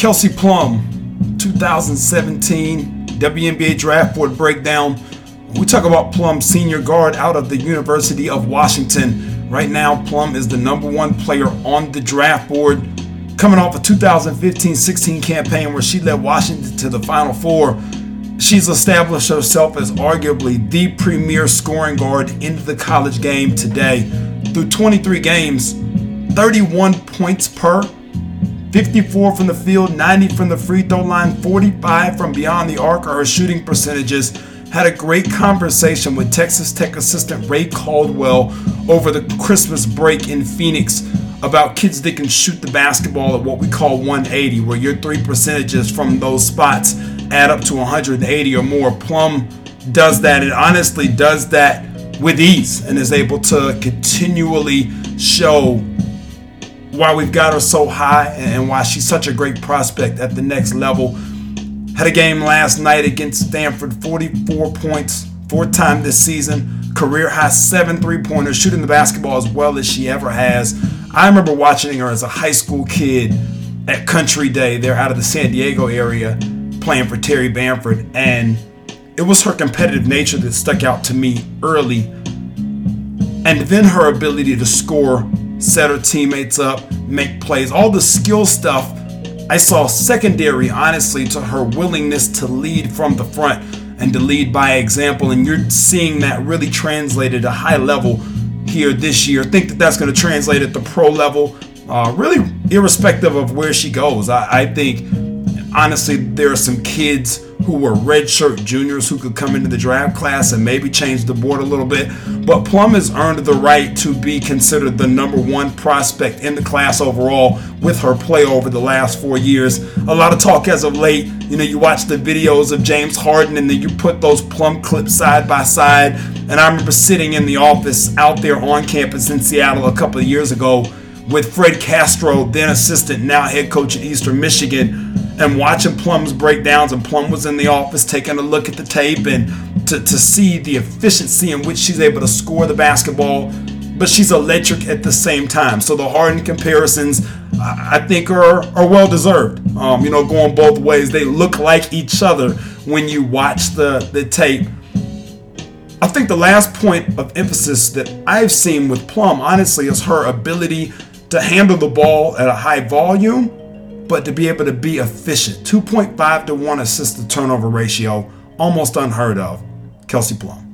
Kelsey Plum, 2017 WNBA Draft Board Breakdown. We talk about Plum, senior guard out of the University of Washington. Right now, Plum is the number one player on the draft board, coming off a 2015 16 campaign where she led Washington to the Final Four. She's established herself as arguably the premier scoring guard in the college game today. Through 23 games, 31 points per, 54 from the field, 90 from the free throw line, 45 from beyond the arc are her shooting percentages. Had a great conversation with Texas Tech assistant Ray Caldwell over the Christmas break in Phoenix about kids that can shoot the basketball at what we call 180, where your three percentages from those spots add up to 180 or more. Plum does that and honestly does that with ease and is able to continually show why we've got her so high and why she's such a great prospect at the next level. Had a game last night against Stanford, 44 points, fourth time this season, career high seven three pointers, shooting the basketball as well as she ever has. I remember watching her as a high school kid at Country Day. They're out of the San Diego area playing for Terry Bamford, and it was her competitive nature that stuck out to me early. And then her ability to score, set her teammates up, make plays, all the skill stuff I saw secondary, honestly, to her willingness to lead from the front and to lead by example. And you're seeing that really translated at a high level here this year. think that that's going to translate at the pro level, uh, really irrespective of where she goes. I, I think honestly, there are some kids who were redshirt juniors who could come into the draft class and maybe change the board a little bit. But Plum has earned the right to be considered the number one prospect in the class overall with her play over the last four years. A lot of talk as of late. You know, you watch the videos of James Harden and then you put those Plum clips side by side. And I remember sitting in the office out there on campus in Seattle a couple of years ago with Fred Castro, then assistant, now head coach at Eastern Michigan and watching Plum's breakdowns, and Plum was in the office taking a look at the tape and to, to see the efficiency in which she's able to score the basketball, but she's electric at the same time. So the Harden comparisons, I think, are, are well deserved. Um, you know, going both ways. They look like each other when you watch the, the tape. I think the last point of emphasis that I've seen with Plum, honestly, is her ability to handle the ball at a high volume but to be able to be efficient. 2.5 to 1 assist to turnover ratio, almost unheard of. Kelsey Plum.